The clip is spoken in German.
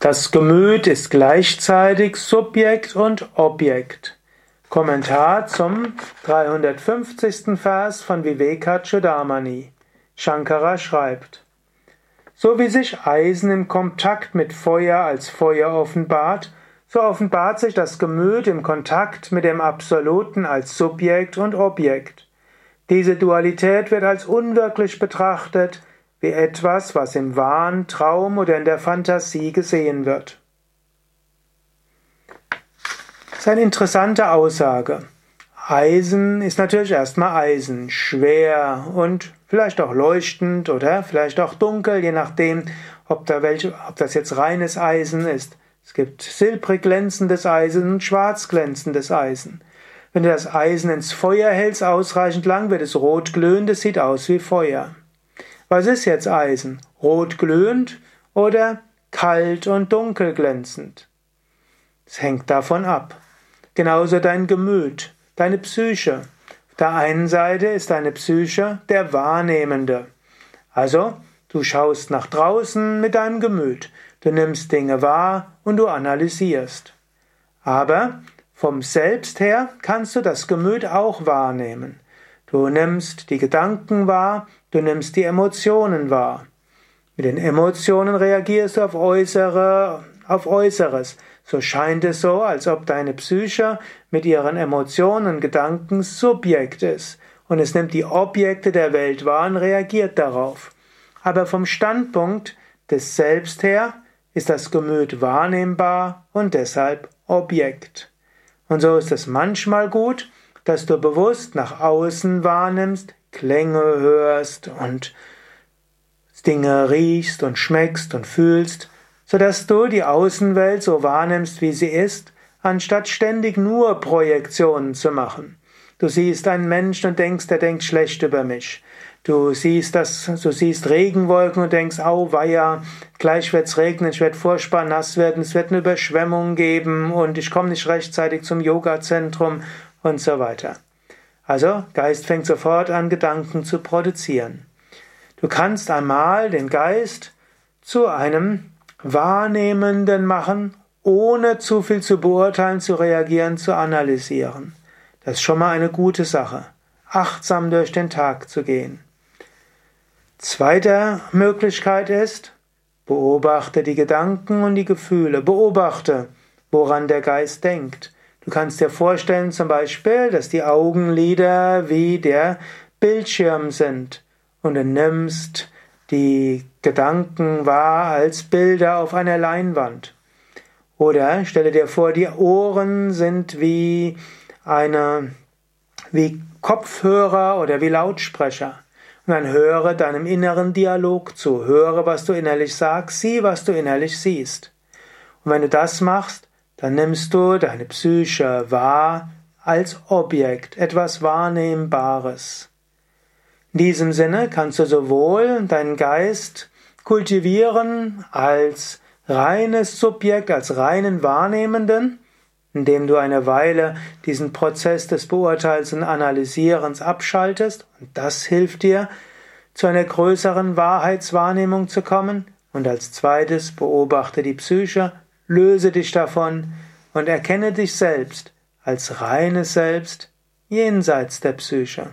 Das Gemüt ist gleichzeitig Subjekt und Objekt. Kommentar zum 350. Vers von Vivekachudamani. Shankara schreibt: So wie sich Eisen im Kontakt mit Feuer als Feuer offenbart, so offenbart sich das Gemüt im Kontakt mit dem Absoluten als Subjekt und Objekt. Diese Dualität wird als unwirklich betrachtet, wie etwas, was im Wahn, Traum oder in der Fantasie gesehen wird. Das ist eine interessante Aussage. Eisen ist natürlich erstmal Eisen, schwer und vielleicht auch leuchtend oder vielleicht auch dunkel, je nachdem, ob, da welche, ob das jetzt reines Eisen ist. Es gibt silbrig glänzendes Eisen und schwarz glänzendes Eisen. Wenn du das Eisen ins Feuer hältst ausreichend lang, wird es rot glühend, es sieht aus wie Feuer. Was ist jetzt Eisen? Rot glühend oder kalt und dunkel glänzend? Es hängt davon ab. Genauso dein Gemüt, deine Psyche. Auf der einen Seite ist deine Psyche der Wahrnehmende. Also, du schaust nach draußen mit deinem Gemüt. Du nimmst Dinge wahr und du analysierst. Aber vom Selbst her kannst du das Gemüt auch wahrnehmen. Du nimmst die Gedanken wahr, du nimmst die Emotionen wahr. Mit den Emotionen reagierst du auf äußere, auf Äußeres. So scheint es so, als ob deine Psyche mit ihren Emotionen Gedanken Subjekt ist und es nimmt die Objekte der Welt wahr und reagiert darauf. Aber vom Standpunkt des Selbst her ist das Gemüt wahrnehmbar und deshalb Objekt. Und so ist es manchmal gut, dass du bewusst nach außen wahrnimmst, Klänge hörst und Dinge riechst und schmeckst und fühlst, so dass du die Außenwelt so wahrnimmst, wie sie ist, anstatt ständig nur Projektionen zu machen. Du siehst einen Menschen und denkst, der denkt schlecht über mich. Du siehst das, du siehst Regenwolken und denkst, au weia, gleich wird's regnen, ich werde furchtbar nass werden, es wird eine Überschwemmung geben und ich komme nicht rechtzeitig zum Yoga-Zentrum und so weiter. Also, Geist fängt sofort an, Gedanken zu produzieren. Du kannst einmal den Geist zu einem Wahrnehmenden machen, ohne zu viel zu beurteilen, zu reagieren, zu analysieren. Das ist schon mal eine gute Sache. Achtsam durch den Tag zu gehen. Zweite Möglichkeit ist, beobachte die Gedanken und die Gefühle, beobachte, woran der Geist denkt. Du kannst dir vorstellen zum Beispiel, dass die Augenlider wie der Bildschirm sind und du nimmst die Gedanken wahr als Bilder auf einer Leinwand. Oder stelle dir vor, die Ohren sind wie eine, wie Kopfhörer oder wie Lautsprecher. Und dann höre deinem inneren Dialog zu, höre, was du innerlich sagst, sieh, was du innerlich siehst. Und wenn du das machst, dann nimmst du deine Psyche wahr als Objekt, etwas Wahrnehmbares. In diesem Sinne kannst du sowohl deinen Geist kultivieren als reines Subjekt, als reinen Wahrnehmenden, indem du eine Weile diesen Prozess des Beurteils und Analysierens abschaltest, und das hilft dir, zu einer größeren Wahrheitswahrnehmung zu kommen, und als zweites beobachte die Psyche löse dich davon und erkenne dich selbst als reines Selbst jenseits der Psyche.